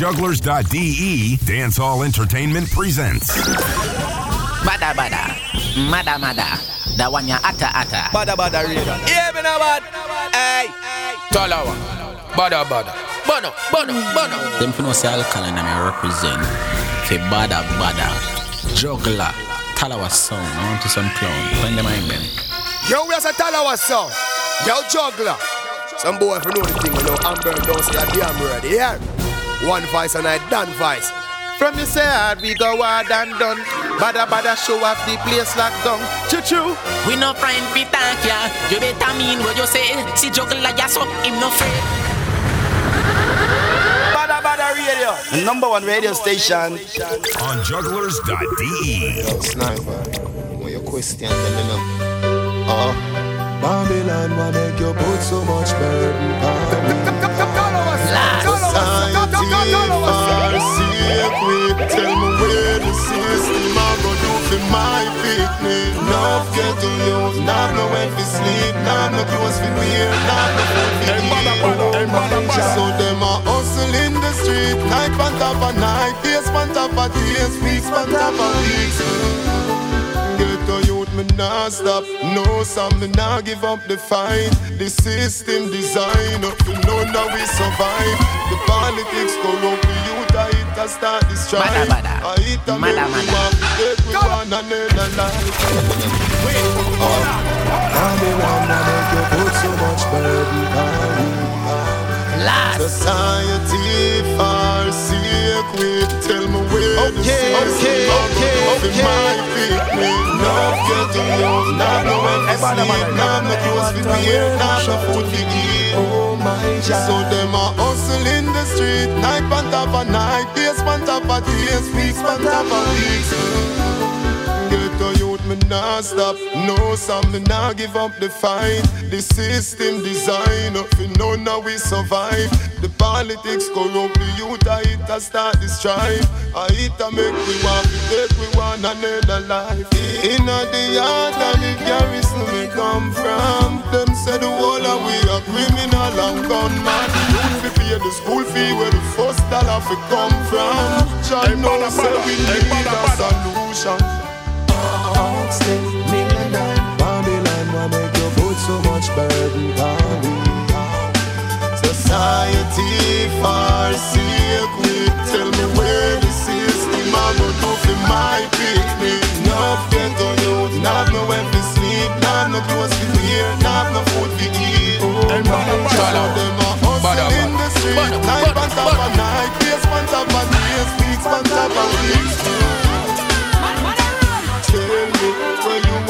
Jugglerz.de, Dancehall Entertainment presents. Bada bada, mada mada, da one ya ata ata. Badda badda radio. Yeah, me know what? Hey, Talawah. Bada bada. Bono, bono, bono. Them for no say alkaline and I represent Fe bada bada Juggler Talawah sound I want to some clown Find them in them yo, we are a Talawah song. Yo, juggler. Some boy if you know the thing, you know, Amber don't say a damn word. Yeah. One voice and I done voice. From you say hard, we go hard and done. Badda badda show off the place locked down. Choo choo. We no friend fi thank ya. You better mean what you say. See juggler ya so him no afraid. Badda badda radio. The number one radio station. On Jugglerz.de. Sniper, what your question? Let me know. Oh, Babylon will make you put so much burden on me. Society forsake Tell me where the system I go do for my picnic. Enough getting youth, not no when fi sleep, not no clothes fi wear, not no food fi eat. So them a hustle in the street, night on top of night, days on top of days, weeks on top of weeks. A youth, me nah stop. No, some me nah give up the fight. The system design up to know that we survive. The politics corrupt the youth, I hit a start the strife. Bada. I hit a Mada, make we mada. want to take we want another life. Babylon will make you put so much burden on me. Last. Society forsake we Tell me where the Okay, system okay, okay, okay. my getting young, not no when to sleep, not no clothes to wear, not no food to eat. Oh So them a hustle in the street, night on top of night, days on top of days, weeks on top of weeks. A youth, me nah stop. No, some me nah give up the fight. The system design up for none of we survive. The politics corrupt the youth, I hit a start the strife. I hit a make we want to take we want another life. In the yard and the garrison we come from. Them say the whole of we a criminal and gunman. Youth fi pay the school fee where the first dollar fi come from. John know say we need a solution. Babylon will make you put so much burden. On me. Society forsake we Tell me where the system I go do for my picnic Enough get not no when to sleep Not no clothes to wear, not no food to eat. Oh my God, them a hustle in the street. Night on top of night, days on top of days Weeks on top of weeks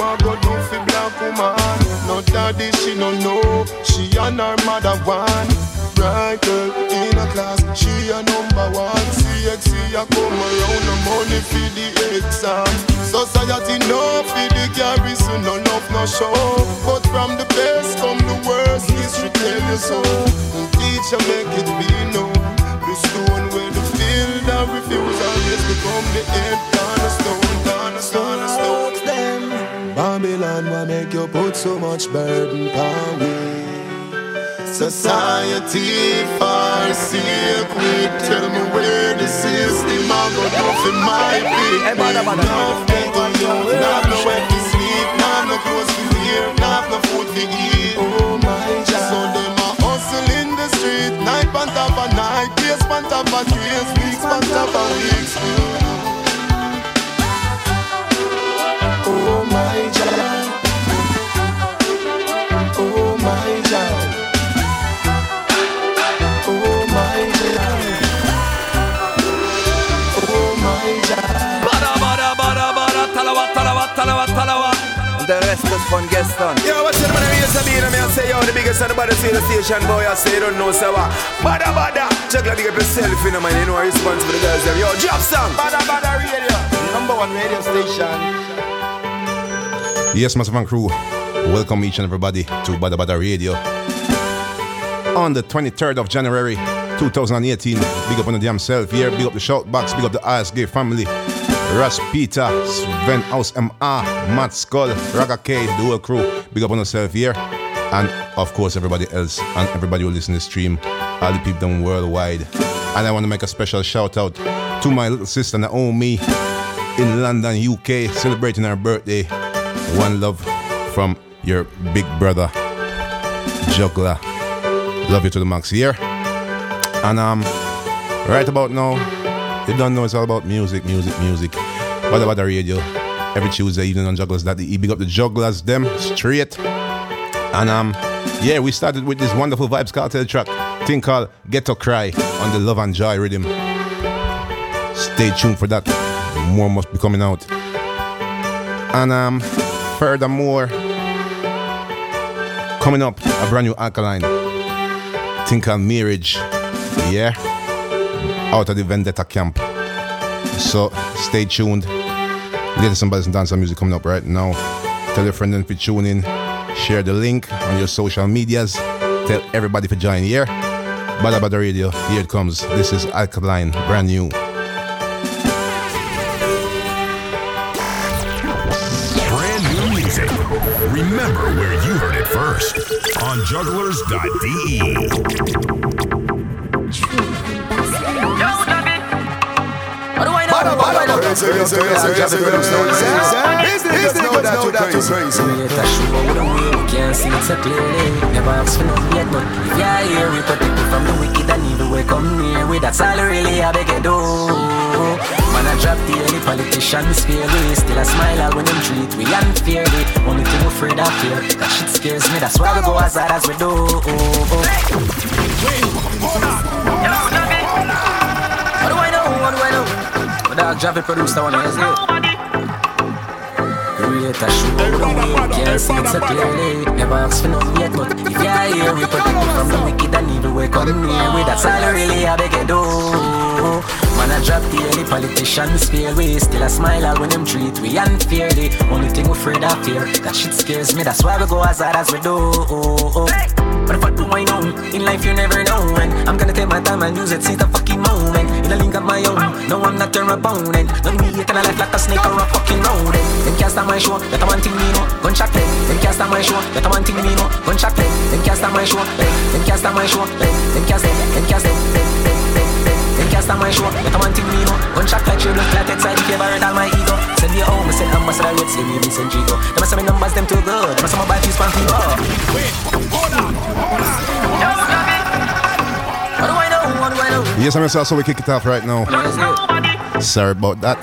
are go do for black woman. No daddy, she no know. She and her mother one. Bright girl in a class, she a number one. CXC a come around the money for the exam. Society no for the garrison, no love no show. But from the best come the worst, history tell you so. Teacher make it be known. The stone where the builder refuse always become the head cornerstone, cornerstone, cornerstone. Babylon will make you put so much burden on me. Society forsake we Tell me where this is. The system I go do for my people Enough get to you, not no where to sleep. Not no clothes to wear, not no food to eat. Oh my God. So them a hustle in the street. Night on top of night, days on top of days. Weeks on top of weeks fun guest done Yo, what's your name? Yes, I mean, I say, yo, the biggest and the baddest radio station, boy, I say, you don't know, so what? Bada, bada. Check like you get yourself in, man, you know, I response for the girls, them. Yo, drop song. Bada, bada, radio. Number one radio station Yes, Massive and Crew. Welcome each and everybody to Badda Badda Radio. On the 23rd of January 2018, big up on the damn self here, big up the Shoutbox, big up the ISG family, Russ Peter, Sven House MR, Matt Skull, Raga K, the crew, big up on yourself here. And of course, everybody else and everybody who listen to the stream, all the people worldwide. And I want to make a special shout out to my little sister Naomi in London, UK, celebrating her birthday. One love from your big brother, Juggler. Love you to the max here. And um, right about now, you don't know it's all about music, music, music. What about the radio? Every Tuesday evening on Jugglers that the big up the jugglers, them straight. And um, yeah, we started with this wonderful Vybz Kartel track, thing called Ghetto Cry on the Love and Joy rhythm. Stay tuned for that. More must be coming out. And um, furthermore, coming up, a brand new alkaline. Thing called Marriage. Yeah. Out of the Vendetta camp. So stay tuned. Latest and buzz and dance music coming up right now. Tell your friend to tune in. Share the link on your social medias. Tell everybody to join here. Badda Badda Radio, here it comes. This is Alkaline, brand new. Brand new music. Remember where you heard it first on jugglerz.de. Business know that you crazy. Create a show with a way we can't see it so clearly. Never ask for nothing yet, but if you're here, we protect you from the wicked and evil. We come near with that's all really I beg you do. Man, I drop the early politicians fear still a smile out when them treat we unfairly. Only thing we're afraid of fear, that shit scares me. That's why we go as hard as we do. What do Dog Javi produced that one, is? Create a show a we can't see it so clearly Never ask for nothing yet, but if you're here We protect you from the wicked and evil We come near with that's all really I beg you do Man, I drop early politicians fail We still a smile out when them treat we unfairly. Only thing we're afraid of fear That shit scares me, that's why we go as hard as we do. But if I do I know, in life you never know And I'm gonna take my time and use it, see the moment link of my own, no I'm not your opponent. Don't me and I life like a snake or a fucking rodent. Them can't stop my show, that I one thing me know Gunshot play, them can't my show That I one thing me know Gunshot play, them can't my show Them can't my show Them can't stop, them can't stop them can't my show, that I one thing me know Gunshot like you look like inside if you ever all my ego. Send you home, I send ambassador, rates, say me Vincent Gigo Them a say me numbers, them too good. Them a say my buy fees, pan people Wait, hold on, hold on Yes, I'm so we kick it off right now. What is it? Sorry about that.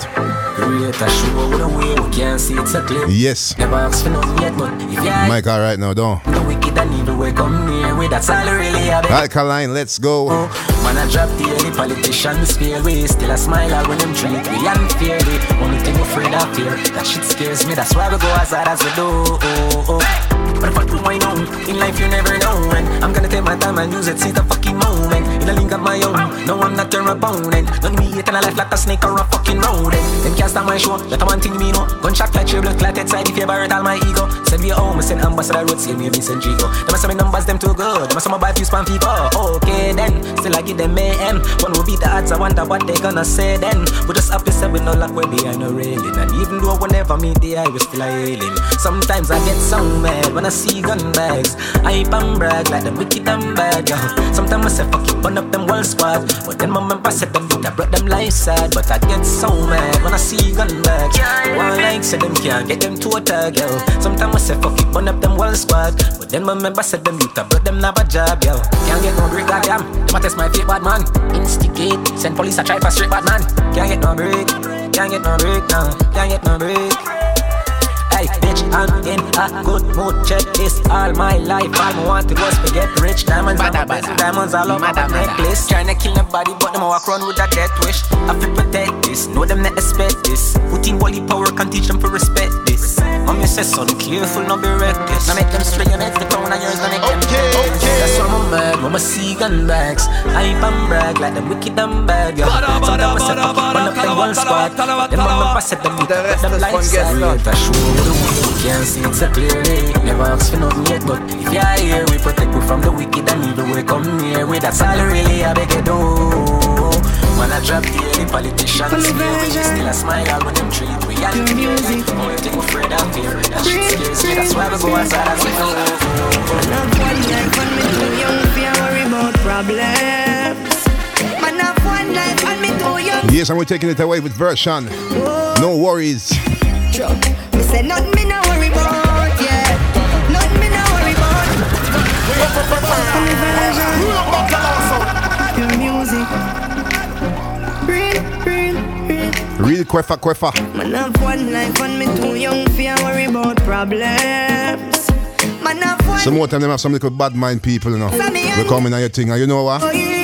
Create a show with a way we can't see it so clear Yes. Never ask for nothing yet, but if you're Mike, all right now, don't. the wicked and evil we come near with that's all really I beg Alkaline, let's go. Man, I drop the early politicians We still a smile when them treat we unfairly Only thing afraid of fear That shit scares me, that's why we go as hard as we do But if I do I know, in life you never know And I'm gonna take my time and use it, see the fucking moment In a link of my own, no I'm not your opponent Don't hate and I life like a snake or a fucking rodent. Them can't stop my show, that I one thing me know. Gunshot like you look like outside if you hurt all my ego. Send me home, send ambassador road, say me Vincent Gigo. Them a say me numbers, them too good. Them a say my buy a few spam people. Okay then, still I give them mayhem One will beat the odds, I wonder what they gonna say then. We just to say we no luck, we behind no railing. And even though we never meet the eye, we still a hailing. Sometimes I get so mad when I see gun bags. I and brag like them wicked and bad, yo. Sometimes I say fuck it, burn up them whole squad. But then my member said them I brought them life sad. But I get so mad when I see gun bags. One like say them can't get them to a tag, yo. Sometimes I say fuck it, burn up them whole squad. But then my member said them youth I brought them have a job, yo. Can't get no break, goddamn. Them a test my fate, bad man. Instigate, send police a try for straight, bad man. Can't get no break, can't get no break, no. Can't get no break Bitch, I'm in a good mood. Check this all my life. All I wanted was to get rich. Diamonds on my wrist, diamonds all over my necklace. Tryna kill nobody, but them walk around with a death wish. I feel protect this, know them not expect this. Put in holy power, can teach them to respect this. Mommy says, son, careful, not be reckless. Now make them straight, you make the crown of yours, now make them Okay, reckless. okay. That's why I'm mad, when I see gun bags. Hype and brag like them wicked and bad, yeah. Sometimes I say, fuck it, run up them one squad. Them remember said them, The rest them is like fun, get side. none. That show with the way we can't see it so clearly. Never ask for nothing yet, but if you're here, we protect you from the wicked and evil. We come near with that's all really I beg you do. When I drop the early politicians, we still a smile when them treat we and the music. Only thing we're afraid of fear, that shit scares me. That's why we go as hard as we go. Love one life and me too young for worry about problems. Man, I Yes, and we're taking it away with version. Oh. No worries. Truck. Me say nothing me no worry about, yeah. Nothing me no worry about. Your real, queffa queffa. Man have one life and me too young for worry about problems. Man have one Some more time them have some little bad mind people, you know. We coming on your thing, and you know what? Oh, yeah.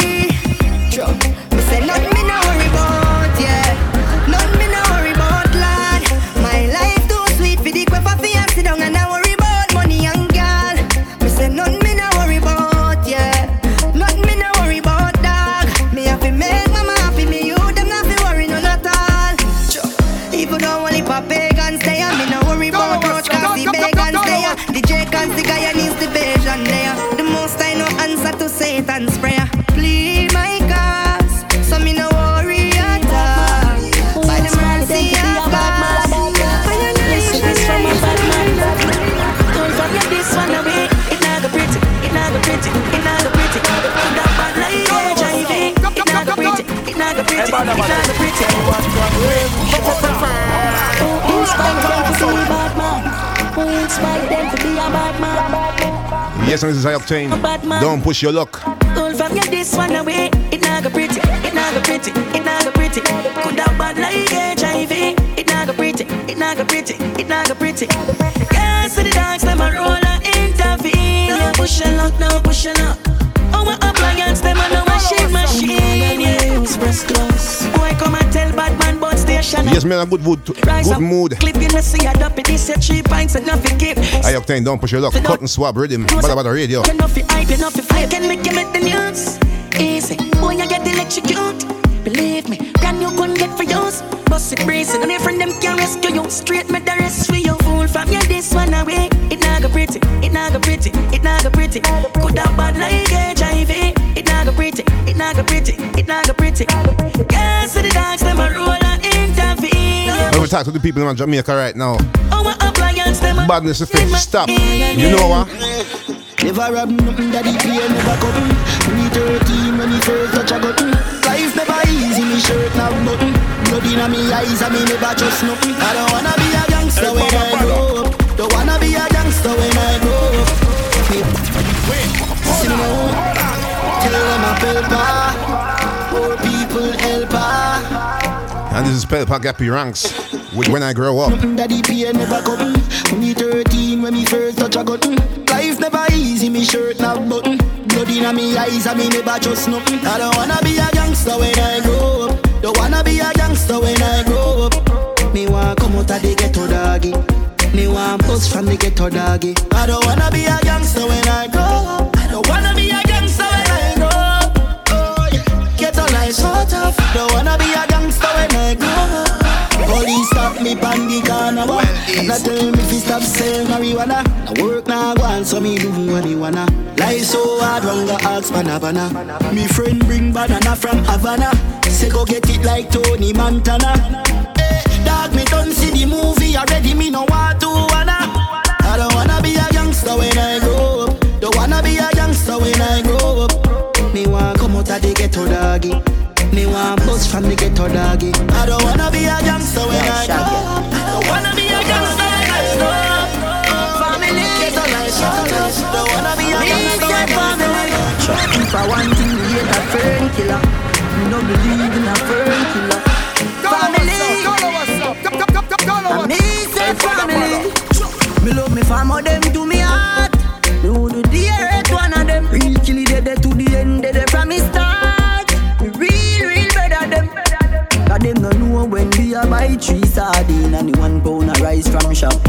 Go pretty, it not go pretty. That bad like HIV. It not go pretty, it not go pretty, it not go pretty. Who inspired them to be bad man? Who inspired them to be a bad man? Yes, and this is high octane. Don't push your luck. Don't forget this one away. It not go pretty, it not go pretty, it not go pretty. Could have bad like HIV. It not go pretty, it not go pretty, it not go pretty. Yes, the dogs intervene. Yeah, push your luck now, push your luck. Oh, my appliance them a know a shake machine. Yeah, express close. Boy, come and tell bad man but station. Yes, man, a good mood. Rise Good up, mood. Clip in the sea, a duppy, this a three pints and nothing keep. High octane, don't push your luck. And swab rhythm. Badda badda radio. You know fi hype, you know fi fly, can make you make the news. Easy, boy, you get electrocute. Believe me, brand new gun get for use. Bust it and your friend them can rescue you. Straight me the rest for you. Fool from you this one away. It not go pretty, it not go pretty, it not go pretty. Could have bad like HIV. It not go pretty, it not go pretty, it not go pretty. Yes, the dogs them a roll and intervene. When we talk to the people in Jamaica right now, oh, Our appliance them a badness is fit. Stop. You know what? Never rob nothing that he play, never cutting. Me 13 when he first touch a button. Life never easy, me shirt now button. Blood inna me eyes, and me never trust nothing. I don't wanna be a gangster when I grow up. Don't wanna be a gangster when I grow up. Me, see me now. Tell them I feel Poor people help her. And this is Pelpa Gappy Ranks with When I Grow Up. Nothing that never come. When me 13, when me first touch a button. Life never easy, me shirt not button. Blood inna me eyes, and me never trust nothing. I don't wanna be a gangster when I grow up. Don't wanna be a gangster when I grow up. Me want come out of the ghetto doggy. Me want bust from the ghetto doggy. I don't wanna be a gangster when I grow up. I don't wanna be a gangster when I grow up. Oh yeah, ghetto life so tough. Don't wanna be a gangster when I grow up. Police stop me pan the corner I tell me fi stop selling marijuana. I work now go on so me do what me wanna. Life so hard wrong go ask banana. Me friend bring banana from Havana. Say go get it like Tony Montana. Eh, Dog me don't see the movie already me no want to wanna. I don't wanna be a gangster when I grow up. Don't wanna be a gangster when I grow up. Me want come out of the ghetto doggy. Me want bust from the ghetto doggy. I don't wanna be a gangster when I grow up. I don't wanna be If I want to hate a fern killer, me no believe in a fern killer. Family, and me say family. Me love me family, them to me heart. Me would do the hate one of them. Real killy dead to the end, dead from me start. Me real, real better them. Cause them no know when we a buy three sardine and one pound a rice from shop.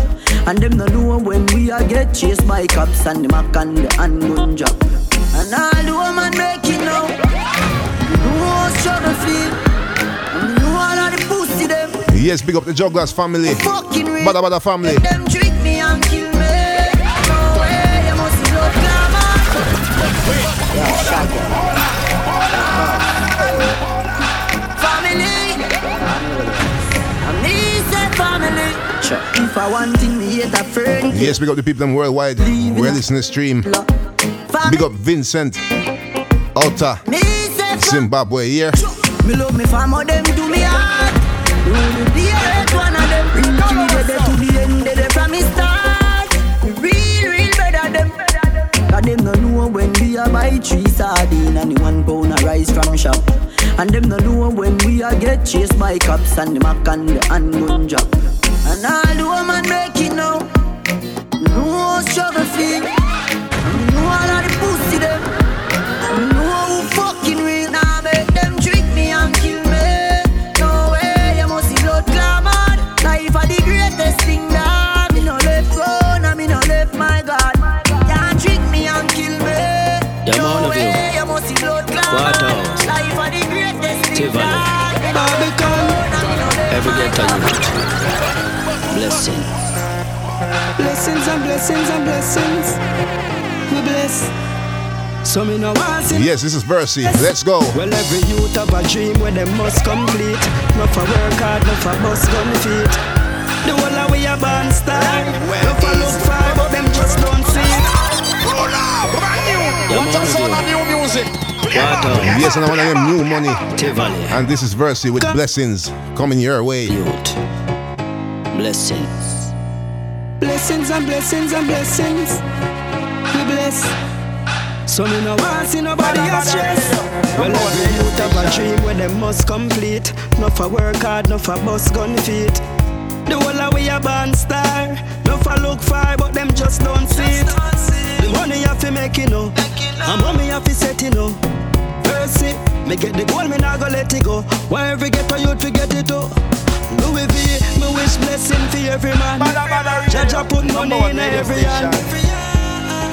And them no know when we a get chased by cops and the mac and the handgun job. And all the woman make it now. You know struggle feel. And you all of the pussy them. Yes, big up the Jugglers family. Fucking real. Badda Badda family. Them trick me and kill me. No way, you must be blood glamour. Yeah, shut Family. And me say family. If I want thing, me hate a friend. Yes, big up the people them worldwide. We're listening to stream. Big up Vincent. Alta. Zimbabwe here. Me love me farmer, them do me hard. Rule the earth, one of them. Real G, they there to the end, they from me start. Real, real better them. Cause them no know when we a buy three sardine and the one pound a rice from shop. And them no know when we a get chased by cops and the mac and the handgun drop. And all the woman make left Every my ghetto God. youth. Blessing. Blessings and blessings and blessings. We bless. So me no want Yes, this is Versi. Let's go. Well, every youth have a dream where they must complete. No for work hard, no for bust gun feet. The whole of we a born star. No for look far, but them just don't see it. Yeah, man, of you. Waterhouse. Yes, and I want to them new money. And this is Versi with blessings coming your way. Blessings. Blessings and blessings and blessings. We bless. So me no want see nobody else stress. Well, every youth have a dream where they must complete. No for work hard, no for bust gun feet. The whole of we a born star. No for look far, but them just don't see it. The money you fi make it know, and money you fi set it know. Mercy, me get the gold, me nah go let it go. Why every ghetto youth fi get it up? Louis V, me wish blessing for every man. Jaja put money in every hand.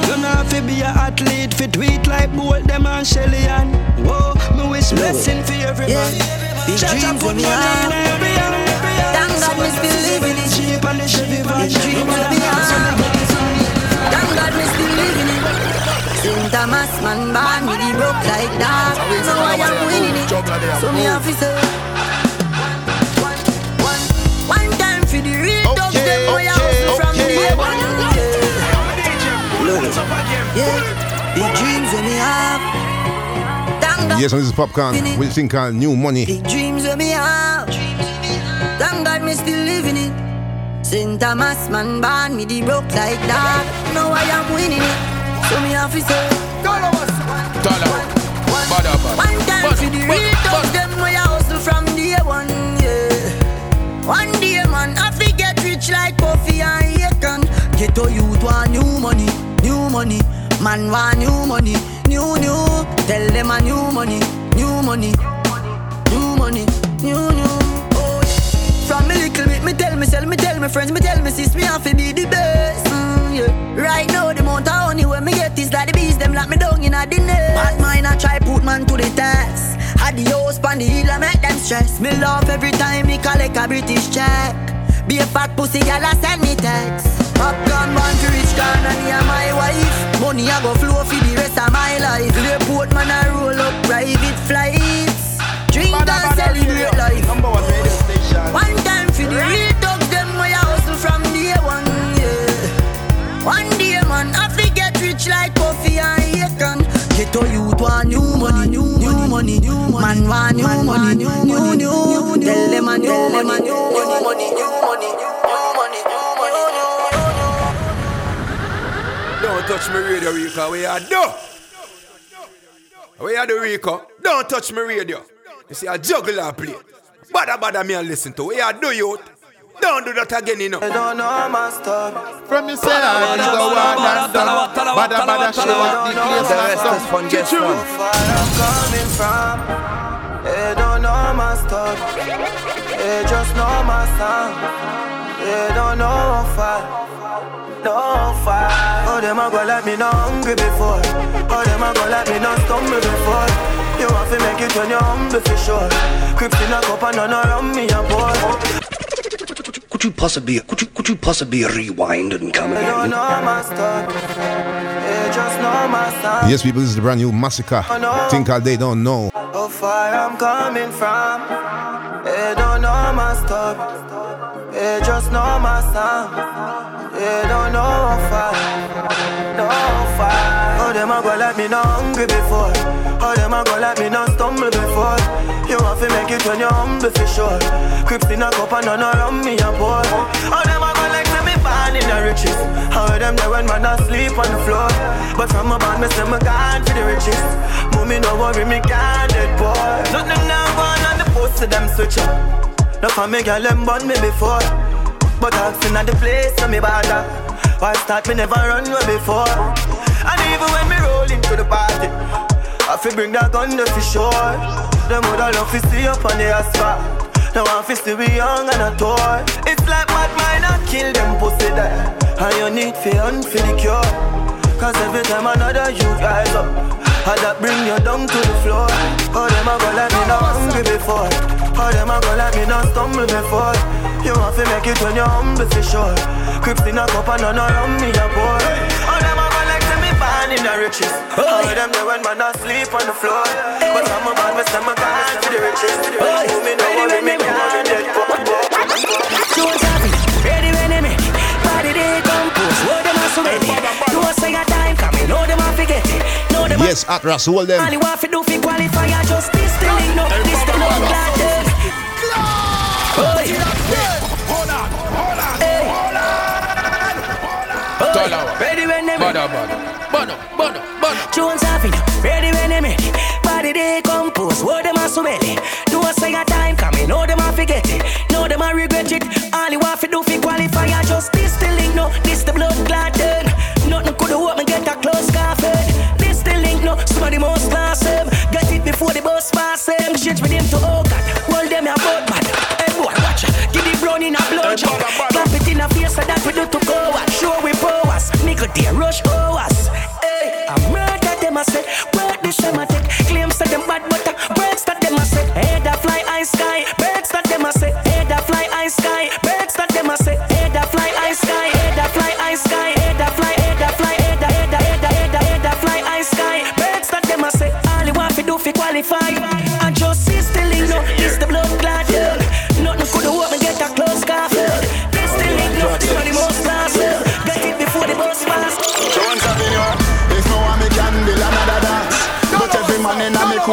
You know have to be a athlete, fit tweet like Bolt, them and Shelly and Whoa, me wish blessing for every man. Big Jaja dreams put me money in every hand. Thank God me still living it. Jeep and the Chevy van. Big dreams when St. Thomas man born me the broke like that. So I am winning it. So me have to say. One, one, one time for the real dogs them boy I hustle from day one. Yeah, yeah. Dreams when me have. Yes, and this is Popcaan with a thing called New Money. Big dreams of me have. Thank God me still living it. St. Thomas man born me the broke like that. Now I am winning it. So me have to say. Dollar. Bada bada. One time for the real dogs, them I hustle from day one, yeah. One day, man, I fi get rich like Puffy and Akon. Get to youth want new money, new money. Man want new money, new new. Tell them a new money, new money, new money, new new. Oh, yeah. From me little bit, me tell myself, me tell my friends, me tell me sis, me have to be the best. Yeah. Right now, the amount of honey when me get is like the bees, them lock me down in a the nest. Bad mind, I try put man to the test. Adios, pan the hill, I make them stress. Me love every time me collect a British check. Be a fat pussy, gal, I send me text. Popcaan man to rich can and and my wife. Money I go flow for the rest of my life. Airport man I roll up private flights. Drink and celebrate life. One time for the real new money. Man want new money, new new new. Tell them a new money, new money, new money, new money, new money, new Don't touch me radio, Rico. We are do. We are the Rico. Don't touch me radio. You see, I juggle a play. Bada bada me and listen to. We are do youth. Don't do that again, you know. I don't know my stuff. From me say I need go wild and done Bada bada show up the place like some Choo-choo. I'm coming from. They don't know my stuff. They just know my sound. They don't know far. No fire. Oh, them a go like me not hungry before. Oh, them a go like me not stumble before. You have to make it when you're humble for sure. Crips in a cup and none around me a boy. Could you possibly could you could you possibly rewind and come They don't again? know my stuff. They just know my sound. Yes, people, this is the brand new Masicka. Think all they don't know. How far I'm coming from. They don't know my story. They just know my sound. They don't know how far. No far. Oh, them a go like me not hungry before. Oh, them a go like me not stumble before. You want to make it when you're humble for sure. Crips in a cup and none around me a pour. All them a born in the riches. How them there when man asleep on the floor. But from a band me say me gone for the riches. Mommy no worry me can't dead boy. Nothing now gone on the post to them switch up. No for me girl them born me before. But asking at the place so me bother. Why start me never run away before. And even when me roll into the party. I fi bring that gun to for sure. Them woulda love to see up on the asphalt. Now I fi still be young and a toy. It's like bad mind I kill them pussy there. And you need for the cure. Cause every time another you rise up, I that bring you down to the floor. Oh them a go like me not hungry before. Oh them a go like me not stumble before. You want fi make it when you're humble for sure. Crips in a cup and none around me a boy. Born in the riches. Oh them there when man asleep on the floor. But I'm a man, me say me gone to the riches. Oh me know worry me can't dead. Jones have it, ready when me Body they compose, what them a so ready. Do a say a time coming, know them a forget it. Know them Yes, at Russ, hold All them. you want to do fi qualify, I just this the link, no, this the love glad them Hold on, hold on, Hey. hold on. Talawah. Ready when they what them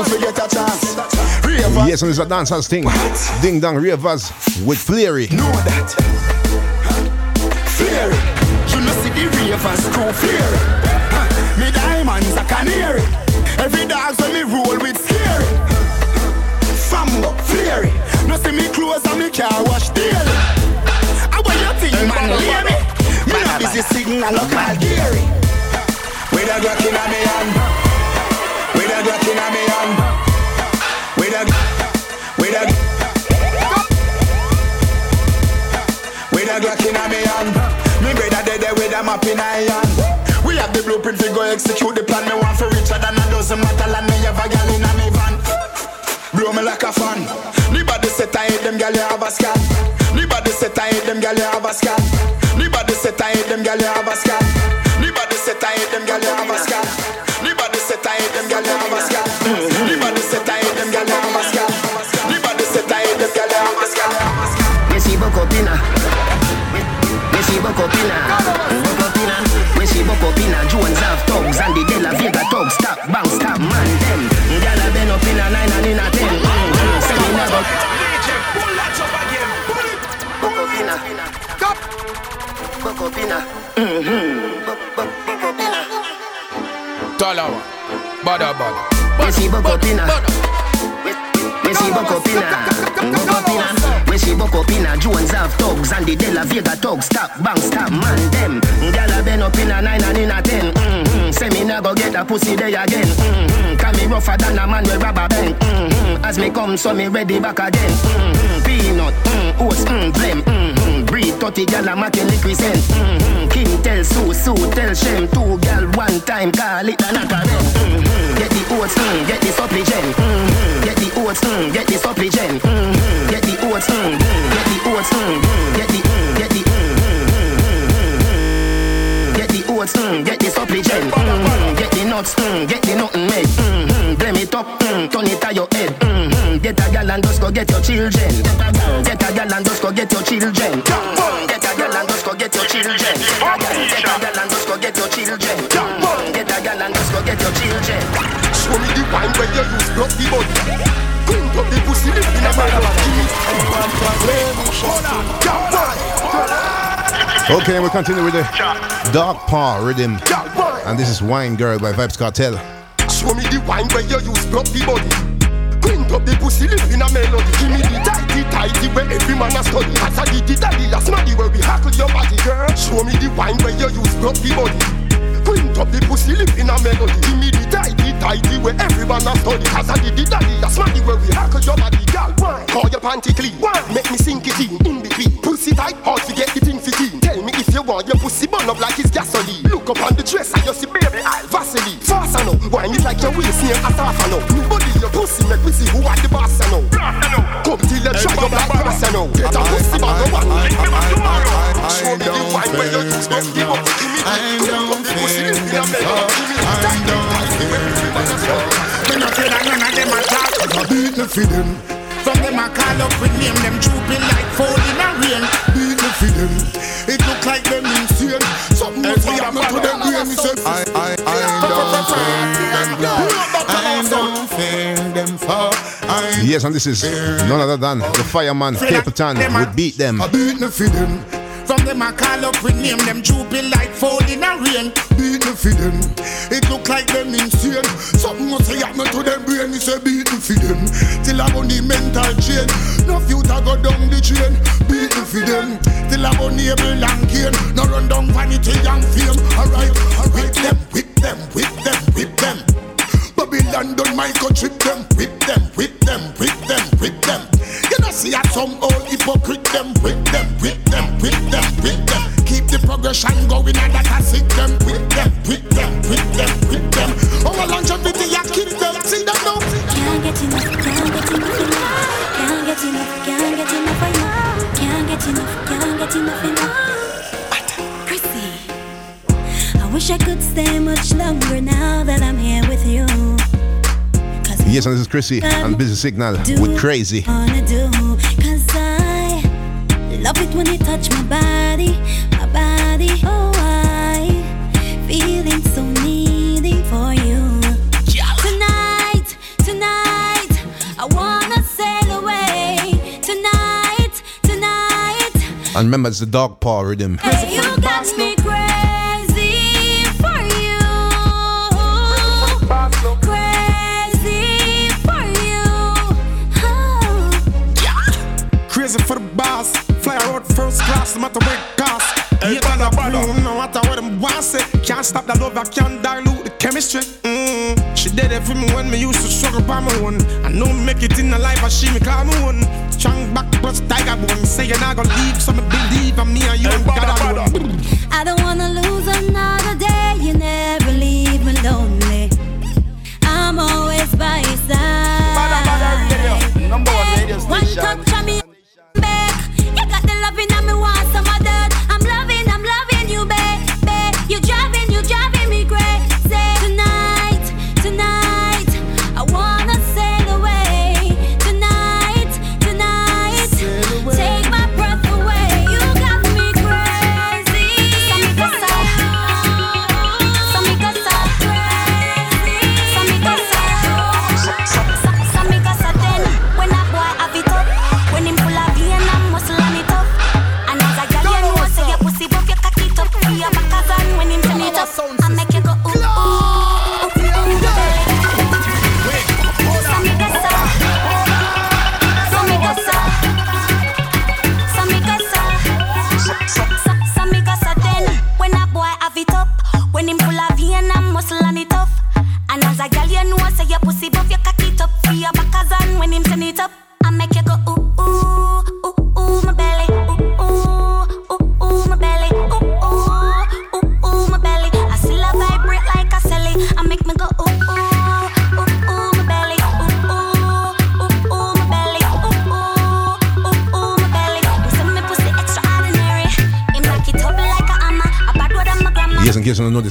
man in a me could forget a chance. Ravers, Yes, and it's a dancer's thing. Ding Dong Ravers with Flairy. know that. Flare. You know see the ravers crew flare. Huh. Me diamonds a canary. Every dog when me roll with scary. Fambo flare. No see me clothes and me car wash daily. How what you think man lay me? Me no busy signal local Gary. With a Glock in a me hand. A Glock in me hand. With a with a with a Glock in me hand. Me brother dead there with a map in hand. We have the blueprint to go execute the plan. Me want for richer than a dozen metal and me have a gal in me van. Blow me like a fan. The body set I hate them gal you have a scan. The body set I hate them gal you have a scan. The body set I hate them gal you have a scan. The body set I hate them gal you have a scan. The body set I Jones have thugs And the De La Vega thugs Stop, bang, stop, man, them Gyal a been up nine and. Bada, bada. Buck up inna see buck up inna Buck up inna Me see buck up inna Jones have thugs And the De Vega thugs Stop, bang, stop, man, them. Gyal a been up inna nine and inna ten. Mm-hmm. Say me nah go get a pussy there again. Mm-hmm. Cause me rougher than a man with rubber band. Mm-hmm. As me come so me ready back again. Mm-hmm. Peanut, mm, oats, mm, blem 30 gal a making liquid mm-hmm. Kim tell Sue, Sue tell Shem Two gal one time call it a knock mm-hmm. Get the oats, mm, get the supply gen mm-hmm. Get the oats, mm, get the supply gen mm-hmm. Get the oats, mm, mm, get the oats, mm, mm, get the, mm, get the, mm, mm, mm, Get the oats, mm, get the supply gen mm-hmm. Get the nuts, mm, get the nothing made mm-hmm. Blame it up, mm, turn it to your head mm-hmm. Get a gal and just go get your children Get a gal and just go get your children. Get a gal and just go get your children Get a gal get a gal and just go get your children. Get a gal and just go get your children Show me the wine where you use not the body. Come to up the pussy, live in a Hold on, jump Okay, we continue with the Dog Paw rhythm. And this is Wine Girl by Vybz Kartel. Show me the wine where you use broke the body. Quint up the pussy, live in a melody. Give me the tighty tighty where every man a study. As I did the daddy, not the way we hackle your body, girl. Show me the wine where you use broke the body. Quint up the pussy lip in a melody Give me the tighty tighty where everyone a study Cause I did the daddy, that's money where we hackle your body Girl, why? Call your panty clean. Why? Make me sink it in, in between. Pussy tight, hard to get the thing fitting Tell me if you want your pussy burn up like it's gasoline. Look up on the dress and you see baby I'll Vaseline. Fast I know, wine it like your waist near a half I know. Nobody your pussy make me see who are the boss I know. Come till you try your black grass I know. Get a pussy bag of one, make me back tomorrow. Show me the wine where you use up, give up. Give me the, the pussy. I'm down here Me not afraid that none of them a talk Cause I beat me for them From them I call up with name Them drooping like fall in a rain Beat for them It look like them insane Something must be happening to them brain Me say I, I, I don't fear them I don't fear them I Yes, and this is none other than the fireman Capleton would beat them. I beat them from them I call up with name. Them drooping like fall in a rain. Beat me for It look like them insane. Something must say happen to them brain. Me say beat me for them. Till I on the mental chain. No future go down the chain. Beat me Till I on the able and cane No run down vanity and fame. Alright, alright them, whip them, whip them, whip them Babylon done my trip them, whip them, whip them, whip them, whip them. You know see some old hypocrite them, whip them, whip them, whip them, whip them. Keep the progression going and that I them, whip them, whip them, whip them, whip them. Keep them, see them now. Can't get enough, can't get enough. Can't get enough, can't get enough. Can't get enough, can't get enough, enough. Wish I could stay much longer now that I'm here with you. Yes, and this is Chrissy and Busy Signal with Crazy. Do, cause I love it when you touch my body, my body. Oh, I feeling so needy for you. Tonight, tonight, I wanna sail away. Tonight, tonight, And remember, it's the Dog Paw rhythm. hey, you got me stop the love, I can't dilute the chemistry. Mm. She did it for me when me used to struggle by my own. I know me make it in the life, I she me call me one. Strong back plus tiger bone. Saying I gonna leave, so me believe I'm me and you. Hey, bada, bada. I don't wanna lose another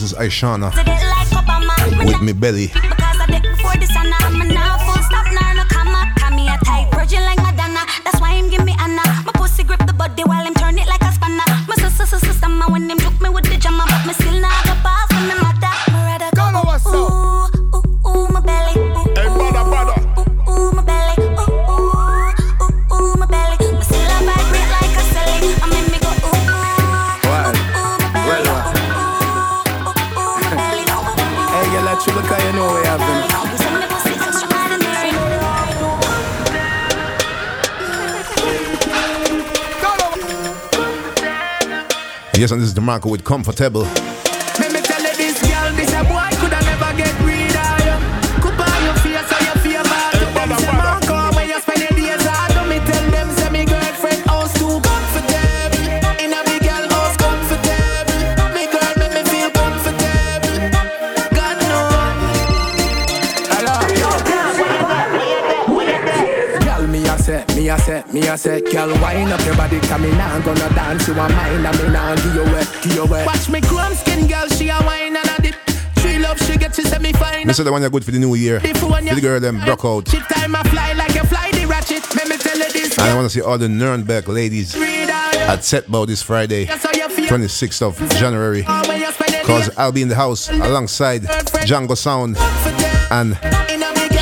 is Aishana Said it like Obama, me with me belly. DeMarco with Comfortable. Say, me a say, girl, wind up your body, come me nah gonna dance, you a mind, and me nah give you wet, give you wet. Watch me chrome skin, girl, she a wine and a dip. She love, she get, she say me fine. This is the one you're good for the new year. For the girl them broke out. Chip time I fly like a fly the ratchet. Let me tell you this. And I want to see all the Nuremberg ladies at Setbow this Friday, 26th of January. Because I'll be in the house alongside Django Sound and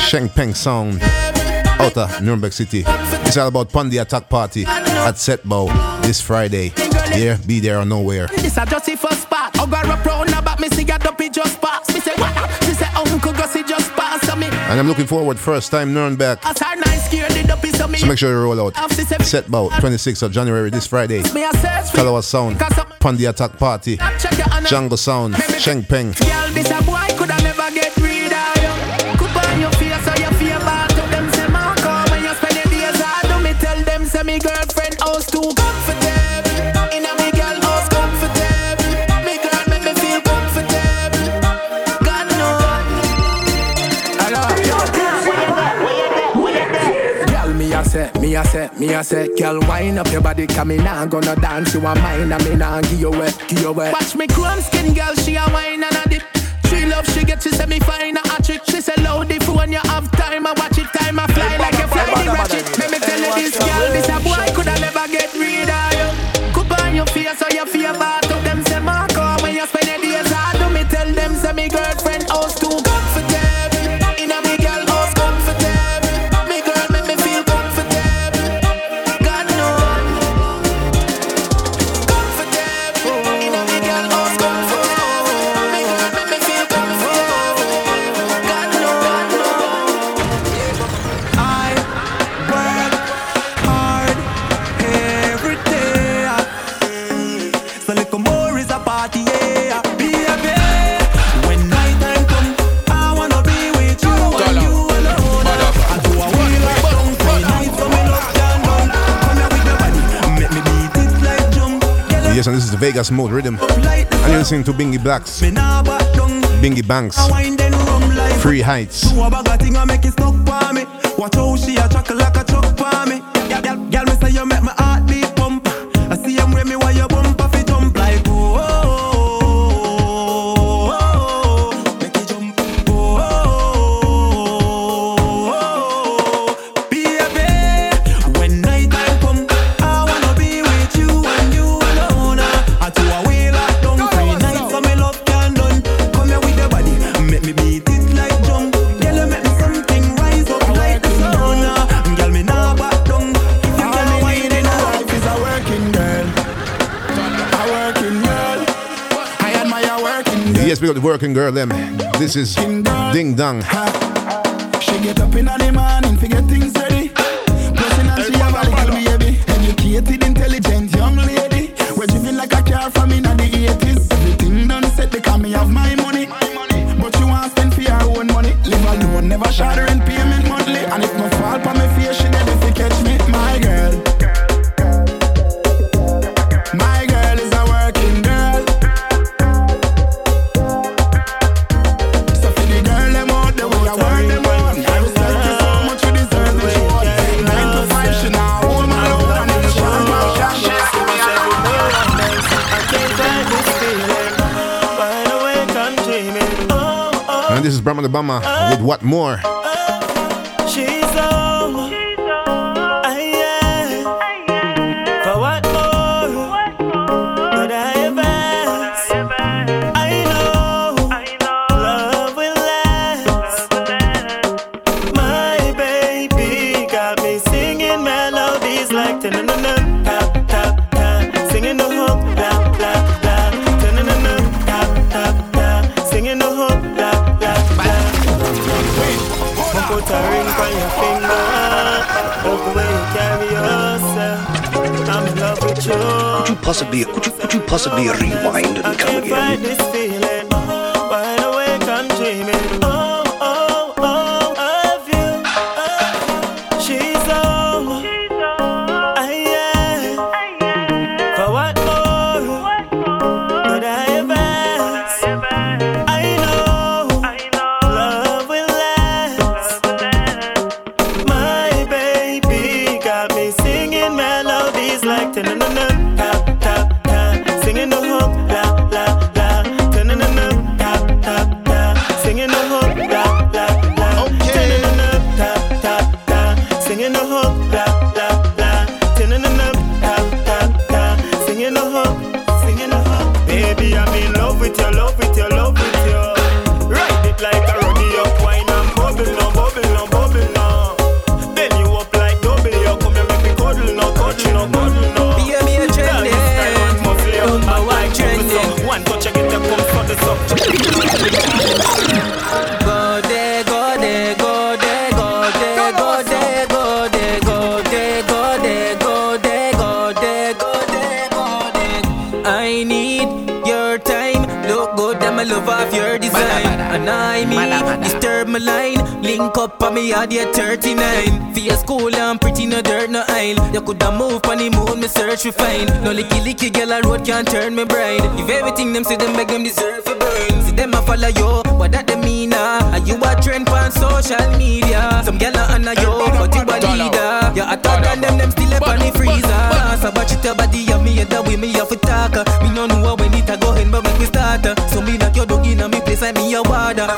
Sheng Peng Sound out of Nuremberg City. It's all about Pondy Attack Party at Setbow this Friday. Yeah, be there or nowhere. This a just the first spot. I got up round about me, see a dumpy just pass. Me say what? She say uncle go see just pass on me. And I'm looking forward, first time Nuremberg. As her nice scared the dumpy so make sure you roll out. Setbow, 26th of January this Friday. Me a search for Follow us sound. Pondy Attack Party. check your honor. Django Sound. Sheng Peng. Me a say, girl, wind up your body, come me nah gonna dance, you a mine, and me nah give you wet, give you wet. Watch me chrome skin, girl, she a wine and a dip. She love, she get, she say me fine, a trick. She say loud the phone, you have time, I watch it, time I fly like a fly the ratchet. Let me tell you this, girl, this a boy Vegas mode rhythm. And you're listening to Bingy Blacks, Me nah back down. Bingy Banks, I wind then rum like Free Heights. Do a bag of thing I make it stuck for me. Watch how she a chuckle like a chuck for me. Girl, me say you make working girl, them. This is Ding Dong. She get up in the morning to get things ready. Plus, her, she have a little baby. Educated, intelligent young lady. We're driven like a car from in the 80s. Everything done set because me have my money. But you want spend for your own money. Live alone, never share With What More. Possibly rewind and come again?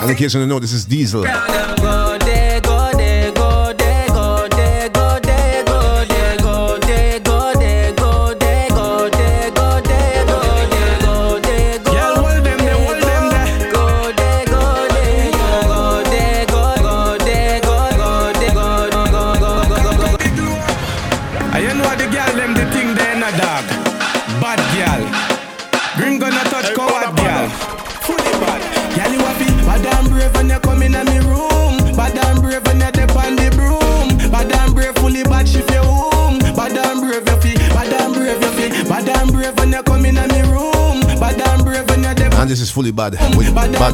And in case you don't know, this is Diesel.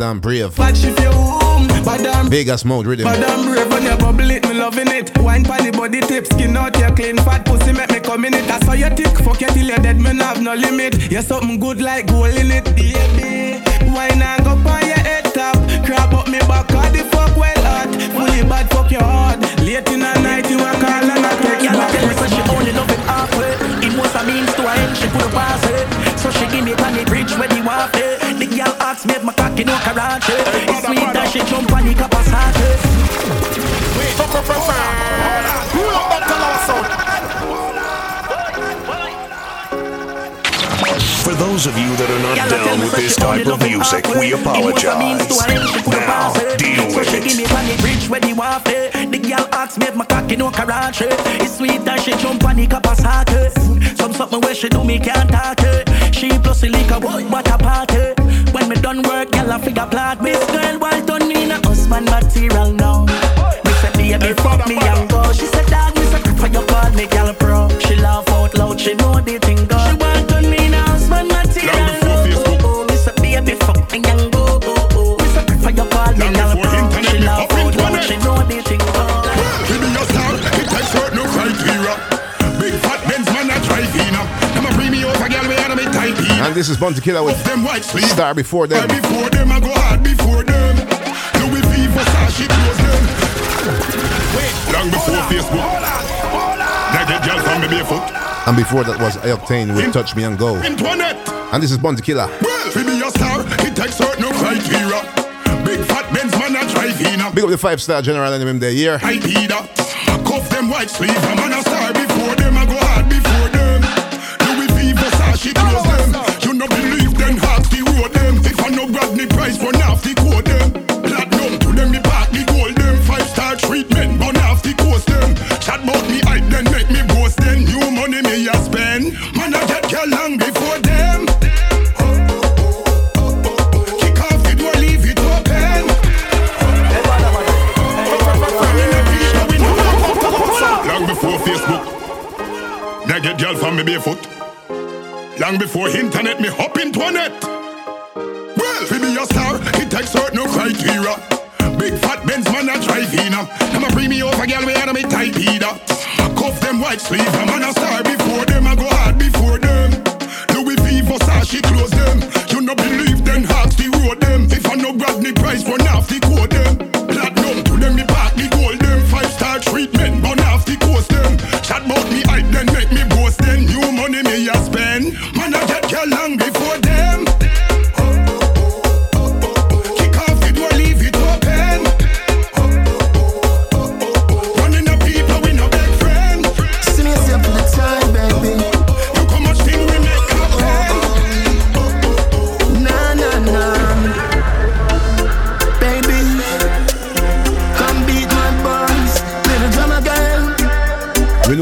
And Brave. bad shift your home. Bad and Vegas mode rhythm. Bad and brave when you bubble it, me loving it. Wine pon the body tip, skin out your clean fat pussy make me come in it. That's how you tick, fuck you till you're dead, man have no limit. You're something good like gold in it, baby. Wine and go on your head top, crab up me back, cause the fuck well hot. Fully bad, fuck your heart. Late in the night, you a call and I text Girl, I back. tell me say she only love it halfway. It was a means to an end, she could pass it. So she give me on the bridge where the waffle. The girl asked me if my cocky no karate. It's sweet that she jump on the capacity. Fuck up, fuck up. Pull up that color sound. For those of you that are not down with this type of music, we apologize. Now, deal with she give me it. on the bridge where the. The girl asked me if my cocky no karate. It's sweet that she jump on the capacity. Some something where she do me can't talk it. She plus the liquor, what a party. Done work, girl I figure plot. Miss girl, why don't need a husband material now? Me say baby, fuck me and go. She said dog, me say for your call me girl pro. She laugh out loud, she know the And this is Bounty Killer with Them white sleeve. Star Before Them. Before them, I go hard before them. Louis V, Versace, close them. Long before Facebook. That get girl from me barefoot. And before that was Octane with Touch Me and Go. Antoinette. And this is Bounty Killer. Well, to be a star, it takes certain criteria. Big fat Benz man a drive in up. Big up the five star general in them day here. I be that. Cuff them white sleeve, I'm on a star before them, barefoot. Long before internet, me hop into a net. Well, to be a star, it takes certain criteria. Big fat Benz man a drive in Them a bring me over, girl, we had me tight either. Cuff them white sleeve, I'm on a star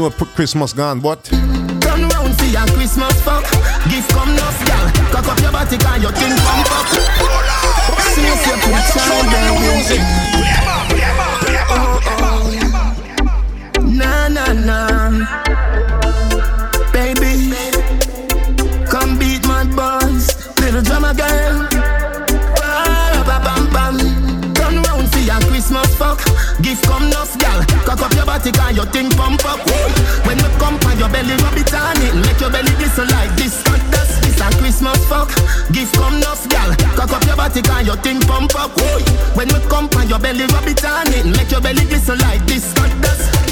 know Christmas gone, what? Turn round your Christmas fuck. Come gal. Cock up your body, can your thing pump up. Baby. Come beat my. Little girl. Ba-ba-ba-bam-bam. Turn round Christmas fuck. Come gal. Up your body, can your thing pump up. When we come on your belly, rub it on it. Make your belly glisten like this. Cut this, this a Christmas fuck. Gift come enough, gal. Cock up your body, can your thing pump up. When we come on your belly, rub it on it. Make your belly glisten like this. This.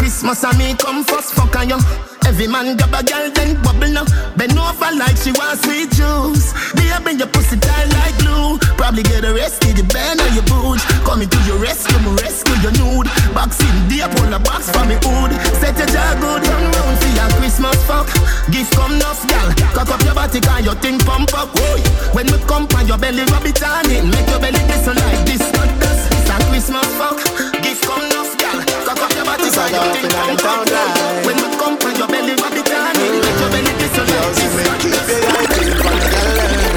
Christmas and me come first, fuck on you. Every man grab a girl, then bubble now. Bend over like she want sweet juice. Baby, your pussy tight like glue. Probably get arrested, the band on your boot. Coming to your rescue, me rescue your nude. Box in deep, pull a box for me hood. Set your jaw good, run round for your Christmas fuck. Gift come enough, gal. Cock up your body, can your thing pump up. When we come on your belly, rub it on it. Make your belly glisten like this. Not a Christmas fuck. Gift come enough, gal. Cock up your body, thing pump up. Boy. When we come on your belly, it on it. Make your belly glisten like this. Not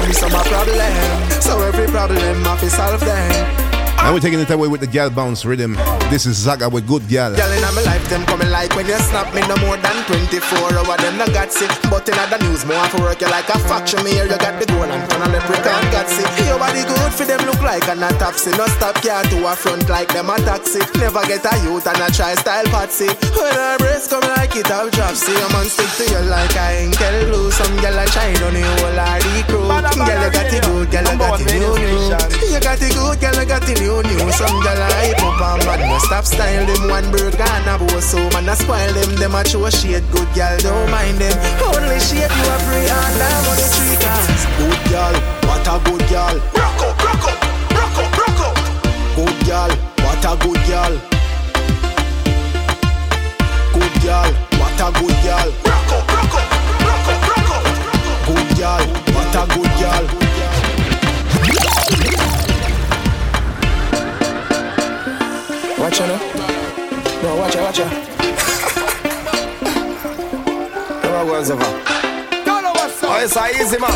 this. Some a problem, so every problem I fi solve them. And we're taking it away with the gal bounce rhythm. This is Zagga with Good Gal. Girl in my life, them coming like when you snap me no more than 24 hour. Them no got sick, but in other news, more for work you like a factory. Me here, you got the goal and turn a leprechaun got sick. Your body good for them look like an autopsy. No stop car to a front like them a taxi. Never get a youth and a try style patsy. When her breast come like it have drop, see a man stick to you like I ain't tell blue. Some girl a shine on the whole of the crew. Girl you got it good, girl you got it new new. You got it good, girl you got it new new. Some a hype up and bad no stop style them one bird gone a bow so man a spoil them. Them a show shade good girl don't mind them. Only shade you a free and I'm on the tree. Good girl, what a good girl. Rock up, rock up, rock up, rock up. Good girl, what a good girl. Good girl, what a good girl. Rock up, rock up, rock up, rock up. Good girl, what a good girl. Watch her now. No, watch her, watch her. Never goes ever. Oh, it's a easy man.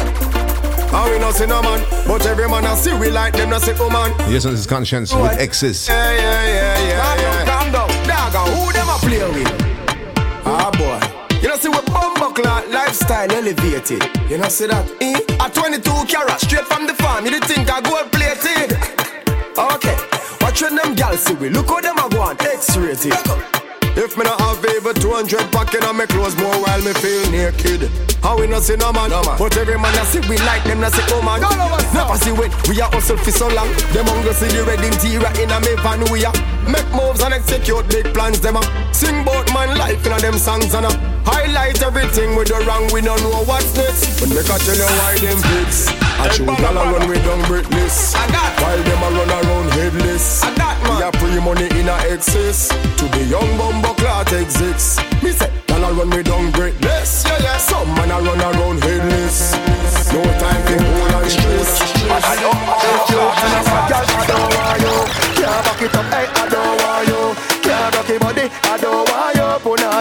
And we no see no man, but every man I see we like them no see woman. Yes, and this is Konshens with X's. Yeah, yeah, yeah, yeah, yeah. Calm down, calm down. Dog, who them a play with? Ah boy. You know see we bumbo clock lifestyle elevated. You know see that? Eh? A 22 carat straight from the farm. You think I gold plated? Okay. When them gals see we. Look how them a go on X-rated. If me not have even 200 pocket on me clothes more while me feel naked. How we not see no man, but every man I see we like them not see oh man. Oh Never see when we are hustle for so long. Them hunger see the red interior in a me van we are make moves and execute big plans. Them a sing bout man life in a them songs and a highlight everything with the wrong. We don't know what's next. But make I tell you why them pigs. I shoot dollar run with down breathless. While them a run around headless. We are free money in a excess. To the young bumbo clot exists. Me say dollar run with down breathless.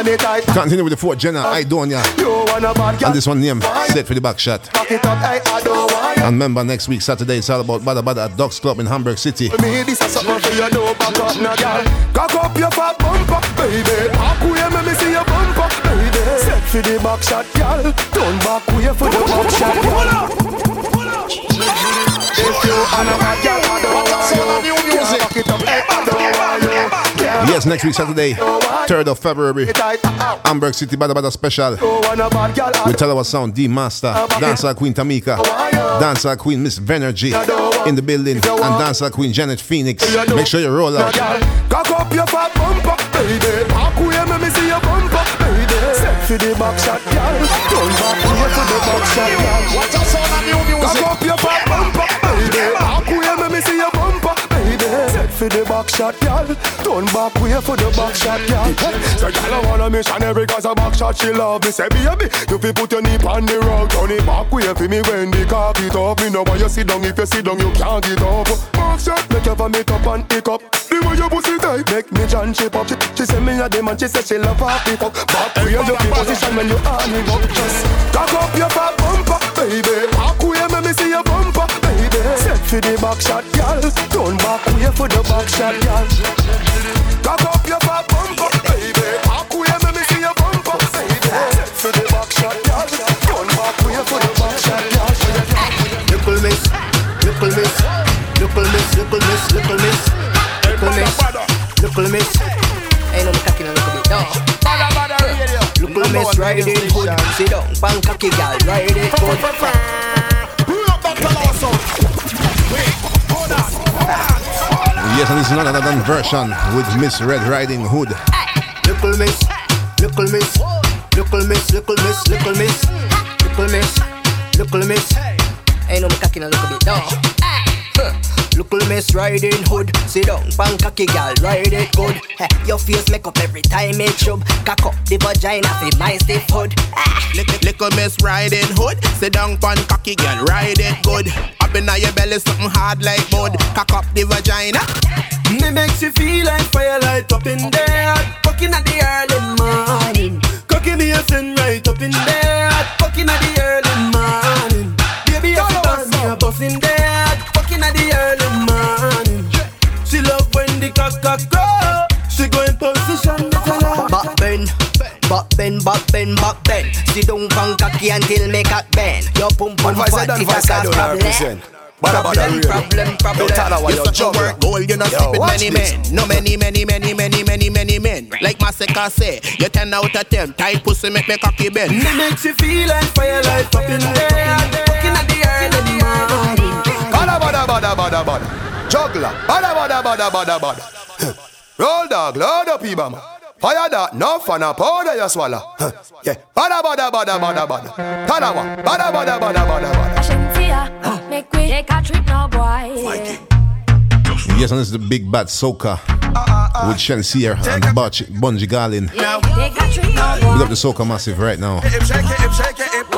Put tight. Continue with the fourth Jenna, I don't ya. You want a bad. And this one name, set for the back shot. Back it up. Hey, I don't want you. And remember, next week, Saturday, it's all about Badda Badda at Dogs Club in Hamburg City. Me this is something for you do back up now, girl. Cock up your fat bumper, baby. Up way me me see your bumper, baby. Set for the back shot, girl. Turn back way for the back shot, girl. If you and a bad girl, I don't want you. Yeah, back it up, I don't want you. Yeah. Yes, next week Saturday, 3rd of February, Hamburg City Badda Badda Special. With Talawah Sound, D Master, Dancer Queen Tamika, Dancer Queen Miss Venergy in the building, and Dancer Queen Janet Phoenix. Make sure you roll out. Cock up your fat bumper, baby. Back way, me me see your bumper, baby. Set for the back shot, girl. Turn back way for the back shot, girl. Watch out, son of new music. Cock up your fat for the back shot, girl. Turn back way for the back shot, girl. So girl, I wanna missionary cause a back shot she love me. Say baby, you fi put your knee on the rug. Turn it back way for me when the it up. Me know why you sit down. If you sit down, you can't get up. Back shot, make you vomit up and pick up. The way your pussy tight, make me John shape up. She, she say me a dem and she say she love her pick. Back way you fi position when you arm it up. Just cock up your fat bumper, baby. Back way me me see your bumper. Set for the back shot, girl. Turn back way for the back shot, girl. Cock up your fat bumper, baby. Back way me me see your bumper, baby. Set for the back shot, girl. Turn back way for the back shot, girl. Little miss, little miss, little miss, little miss, little miss, little miss, little miss. Ain't no cocky no little bit, no. Little miss, ride it good. Sit down, bang cocky gal, ride it good. Yes, and this is not another done version with Miss Red Riding Hood. Little miss, little miss, little miss, little miss, little miss, little miss, little miss. Ain't no cocky no little bit, no. Huh. Little miss riding hood, sit down, bang cocky gal, ride it good. Heh, your face make up every time it chub. Cock up the vagina for my stiff hood. Ah. Little, little miss riding hood, sit down pon cocky girl, ride it good. Up in your belly, something hard like mud. Cock up the vagina. Me makes you feel like firelight up in there. Fucking at the early morning. Cocky me a send right up in there. Fucking at the early morning. Baby, if you dance me a bus in there. Fucking at the early morning. She love when the cock cock go. She go in position. Back bend, back bend, back bend, back bend. Sit down bang cocky until me cock bend. Your pum pum One voice fat done, a cause problem. Represent. Badda badda Problem, problem, problem. Yo, Tala, You yo, such a juggler. work goal, you not Yo, sleep with many this. men. No many, many, many, many, many, many men. Like Masicka say, you 10 out of 10. Tight pussy make me cocky bend. Me makes you feel like firelight up in there. Fucking at the early morning. Badda badda badda badda badda. Juggler. Badda badda badda badda badda. Roll dog, load up Ibama. Fire that, no fun a powder you swallow. Huh. Yeah. Badda badda badda badda badda. Talawah. Badda badda badda badda badda. Shenseea, make we take a trip now, boy. Yes, and this is the big bad soca with Shenseea and Butch, Bunji Garlin. Take a We boy. got the soca massive right now. Take a trip,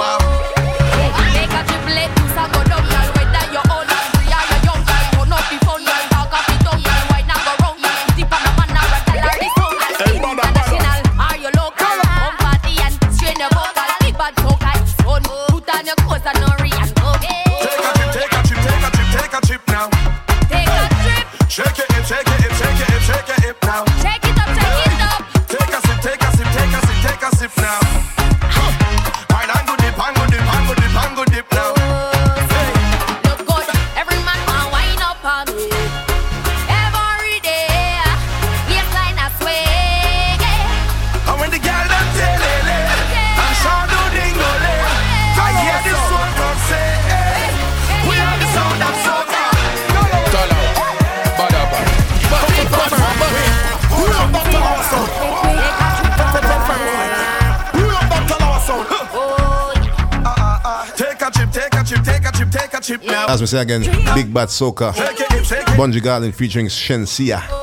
trip now. As we say again, big bad soca. Shake it, hip, shake it. Bunji Garlin featuring Shenseea.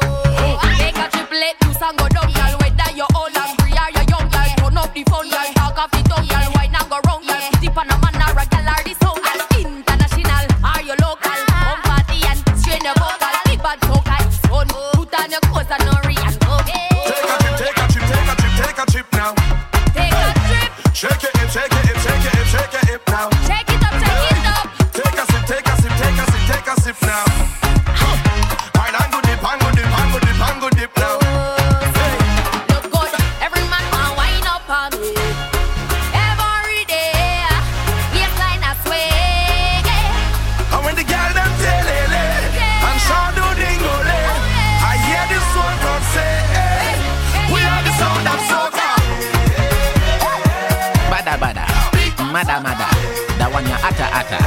mother. That one ya atta atta.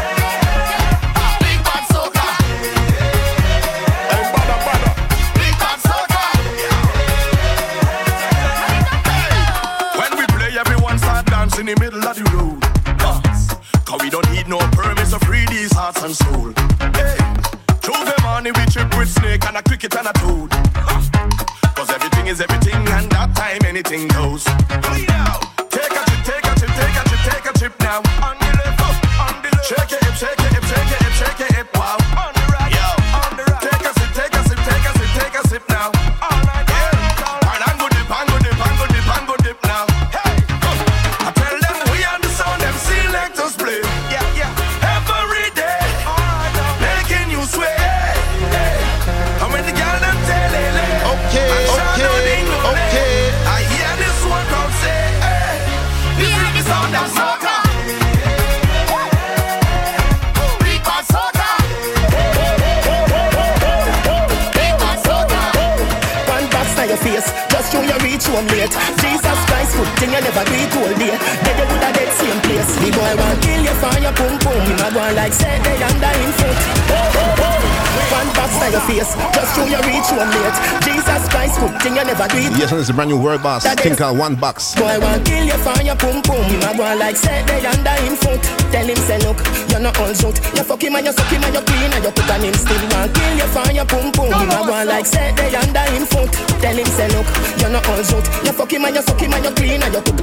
When we play, everyone start dancing in the middle of the road. Dance. Cause we don't need no permits to free these hearts and soul. Hey, them morning we trip with snake and a cricket. Do it. Yes, and it's a brand new world boss. Think uh, one box. Boy want kill you for your pum pum. Him a go like say they under in foot. Tell him say look, you're not all shoot. You fuck him and you suck him and you clean and you cook and him still want kill you for your pum pum. Him a go like say they under in foot. Tell him say look, you're not all shoot. You fuck him and you suck him and you clean and you cook.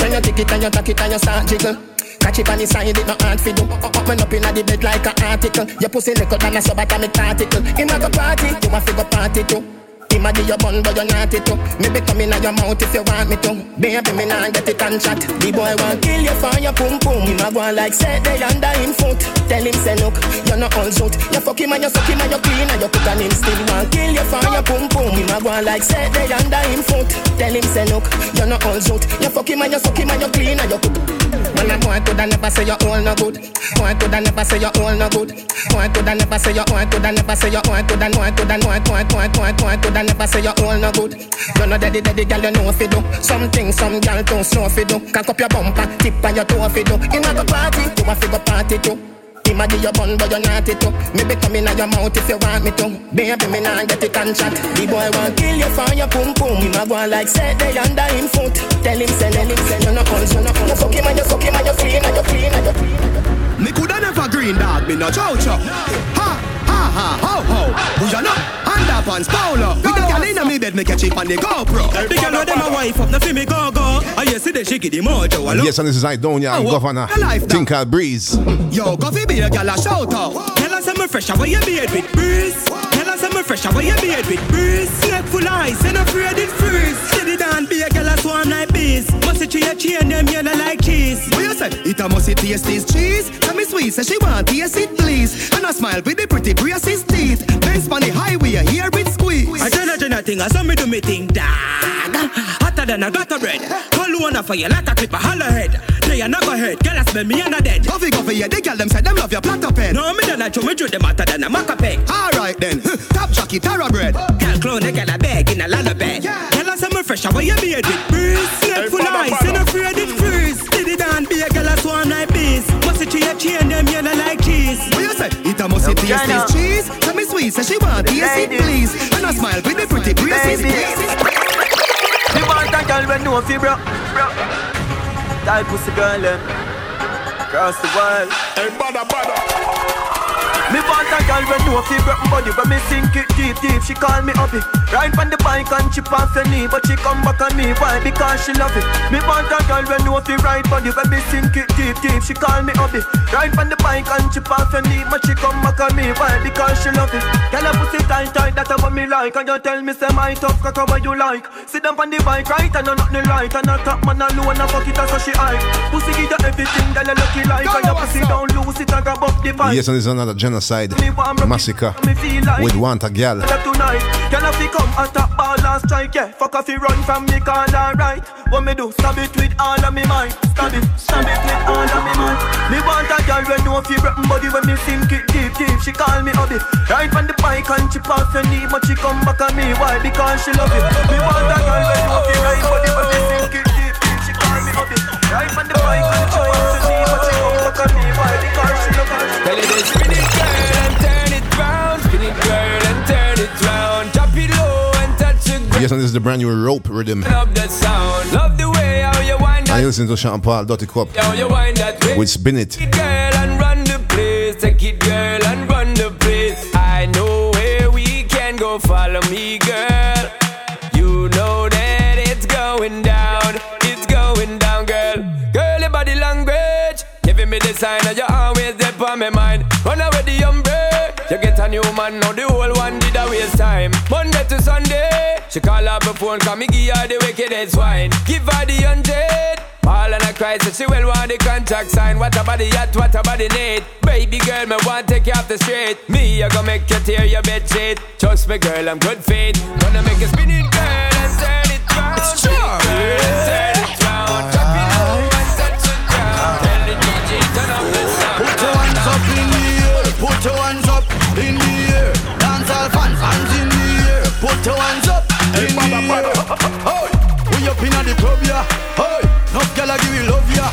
When you take it and you tack it and you start jiggle. Catch it on the side, it no hard for do. Up and up inna the bed like a article. Your pussy little than a subatomic particle. Him a go party, you a fi go party too. Him a give you bun, but you naughty too. Me be coming out your mouth if you want me to. Baby, me nah get it and chat. The boy want kill you for your pum pum. Him a go like say they under him foot. Tell him say look, you're not all shoot. You fuck him and you suck him and you clean and you cook and him still want kill you for your pum pum. Him a go like say they under him foot. Tell him say look, you're not all shoot. You fuck him and you suck him and you clean and you cook. Well, a boy coulda never say you all no good. Boy coulda never say you all no good. Boy coulda never say you. Boy coulda never say you. Boy coulda. Boy coulda. Boy boy boy boy boy coulda never say you all no good. You know daddy daddy girl you know fi do. Something some girl too slow fi do. Cock up your bumper, tip on your toe fi do. In a party, you a fi go party too. Him a give you bun, but you naughty too. Me be coming out your mouth if you want me to. Baby, me nah get it and chat. The boy want kill you for your pum pum. Him a go like say they under him foot. Tell him say, tell him say, you no call, you no call. You fuck him and you suck him and you clean and you clean and you clean. Me coulda never green dog, me no chow chow. Ha ha ha ho ho. Who you know? Underpants polo. With the girl inna me bed, me catch it on the GoPro. The girl with them a wife up, no fi me go go. Ah, I hear see the shaky the mojo. And yes, and this is Idonia oh, and Oh, Governor a life that- Tinkal Breeze. Yo, go fi be a girl a shout out. Tell us I'm fresh, how you beard with breeze. Tell us I'm fresh, how you beard with breeze. Snake full eyes, and afraid it freeze. Steady down, be a girl a swarm like bees. Must it your chain, them yellow like cheese. What you say? It a must it taste this cheese. Tell me sweet, say she want taste it please. And I smile with the pretty braces teeth. Benz on the highway, a hear it squeeze. I turn a turn a thing, I saw me do me thing, dog. Hotter than a gutter bread. Call you on a fire like a clip, a holler head. They are not go hurt, girl, I smell me and a dead. Coffee, coffee, yeah, the girl them say them love your platter pen. No, me don't like you, me drew them hotter than a maca peg. Alright then, top jockey, tara bread. Girl, clone, they got a bag in a lullaby. Tell us I'm fresh, how you beard with breeze. Snake full father, eyes, father. and afraid it freeze. Steady down, be a girl, a swarm like bees. Must it your chain, them yellow like taste this cheese. Tell me sweet, say she want taste it please. And I smile with the pretty braces teeth. Me want a girl when know fi bro. Tight pussy girl eh. them across the world. Hey, badda badda. Me want a girl when know fi broken body, but me sink it deep deep. She call me up it. Ride on the bike and chip off your knee, but she come back on me. Why? Because she love it. Me want a girl when know fi ride body, but me sink it deep deep. She call me up it. Ride on the bike and chip off your knee, but she come back on me. Why? Because she love it. Girl, a pussy tight tight, that's what me like. And you tell me say my tough cock what you like. Sit down on the bike right and I nothing right, and I top man alone and fuck it as so she hike. Pussy give you everything that you lucky like, and your pussy don't lose it and grab up the bike. Yes, and this is another genocide Masicka with Want a Gal. That tonight, girl if you come attack ball and strike, yeah. Fuck off you run from me, call alright. What me do? Stab it with all of me mind. Stab it, stab it with all of me mind. Me want a girl when fi broken body when me sink it deep deep. She call me hubby. Right on the bike and chip off your knee, but she come back on me. Why? Because she love it. Me want a girl when fi ride body when me sink it deep deep. She call me hubby. Right on the bike and chip off your knee, but she come back on me. Why? Tell it is spin it girl and turn it round, spin it girl and turn it round, drop it low and touch the ground. Yes, and this is the brand new rope rhythm. Love that sound, love the way how you wind And you listen to Sean Paul, Dirty Cup. Yo, you wind that way. With Spin It. Girl, and run the place. Take it, girl, and run the place. I know where we can go. Follow on my mind. Run away the umbrella. You get a new man, now the whole one did a waste time. Monday to Sunday. She call up her phone, come me give her the wickedest wine. Give her the hundred. All in a cry, so she will want the contract sign. What about the at, what about the need. Baby girl, me want take you off the street. Me, I gonna make you tear your bed sheet. Trust me, girl, I'm good fit. Gonna make you spin it, girl, and turn it round. It's true. Turn Put your hands up in the air. Hey, we up inna the club, yeah. Hey, no gyal give you love, yeah.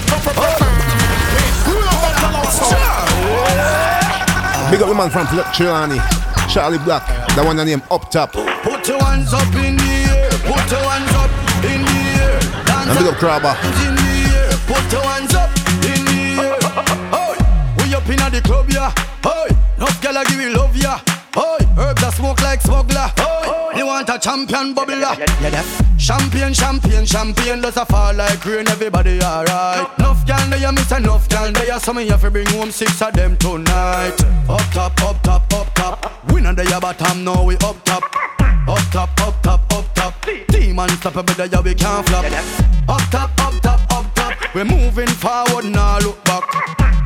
Big up the man from Trelawney, Charlie Black, that one that name Up Top. Put your hands up in the air. Put your hands up in the air. Dance And big up Crabber. hands in the air. Put your hands up in the air. Hey, we up inna the club, yeah. Hey, no gyal give you love, yeah. Hey, herbs a smoke like smuggler. Want a champion bubbler? Champion, champion, champion does a fall like rain. Everybody alright. Enough can they miss enough can they so me have to bring home six of them tonight. Up top, up top, up top. We not the bottom, now we up top. Up top, up top, up top. Team unstoppable, yeah we can't flop. Up top, up top, up top. We're moving forward, now look back.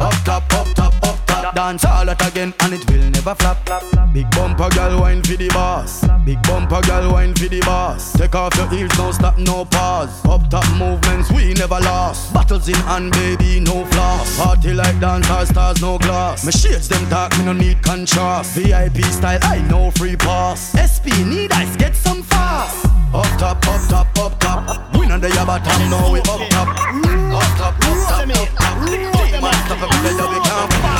Up top, up top, up top. Dance all that again and it will never flop. Big bumper girl wine for the boss. Big bumper girl wine for the boss. Take off your heels, no stop, no pause. Up top movements, we never lost. Battles in hand, baby, no floss. Party like dancehall stars, no glass. My shades them dark, me no need contrast. VIP style, I know free pass. SP need ice, get some fast. Up top, up top, up top. We not the bottom, no we up top. Up top, up top, up top. Team on top of the we can't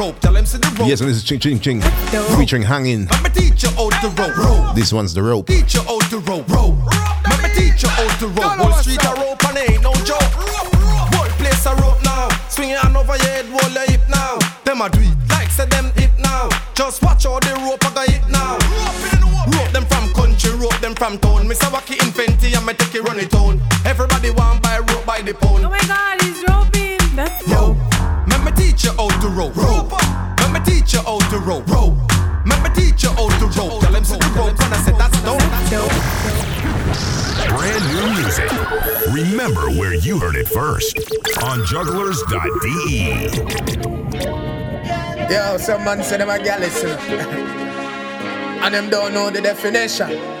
rope. Tell him see the rope. Yes, and this is Ching Ching Ching featuring Hanging. Let me teach you how to rope. rope. This one's the rope. Teach you how to rope. rope. Let me teach you how to rope. Wall Street a rope and ain't no joke. Whole place a rope now. Swing your hand over your head, wall your hip now. Them a do it like say them hip now. Just watch how the rope a go hit now. Rope them from country, rope them from town. Mr. Wacky in Fenty and me take it run it town. Everybody want buy rope by the pound. Oh my god, teach you how to rope. rope. Let me teach you how to rope. rope. Let me teach you how to rope. Tell them see the rope when I said that's dope. Brand new music. Remember where you heard it first on jugglerz.de. Yo, some man say them a gal listen. and them don't know the definition.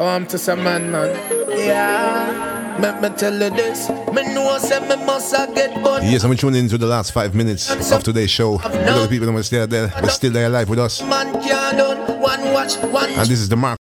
I want to some man, man. Yeah. Let me tell you this. Me know say me must a get bun. Yes, I'm tuning into the last five minutes of today's show. A lot of people that were still there, but still there alive with us. Man can't one watch, one And this is the Mark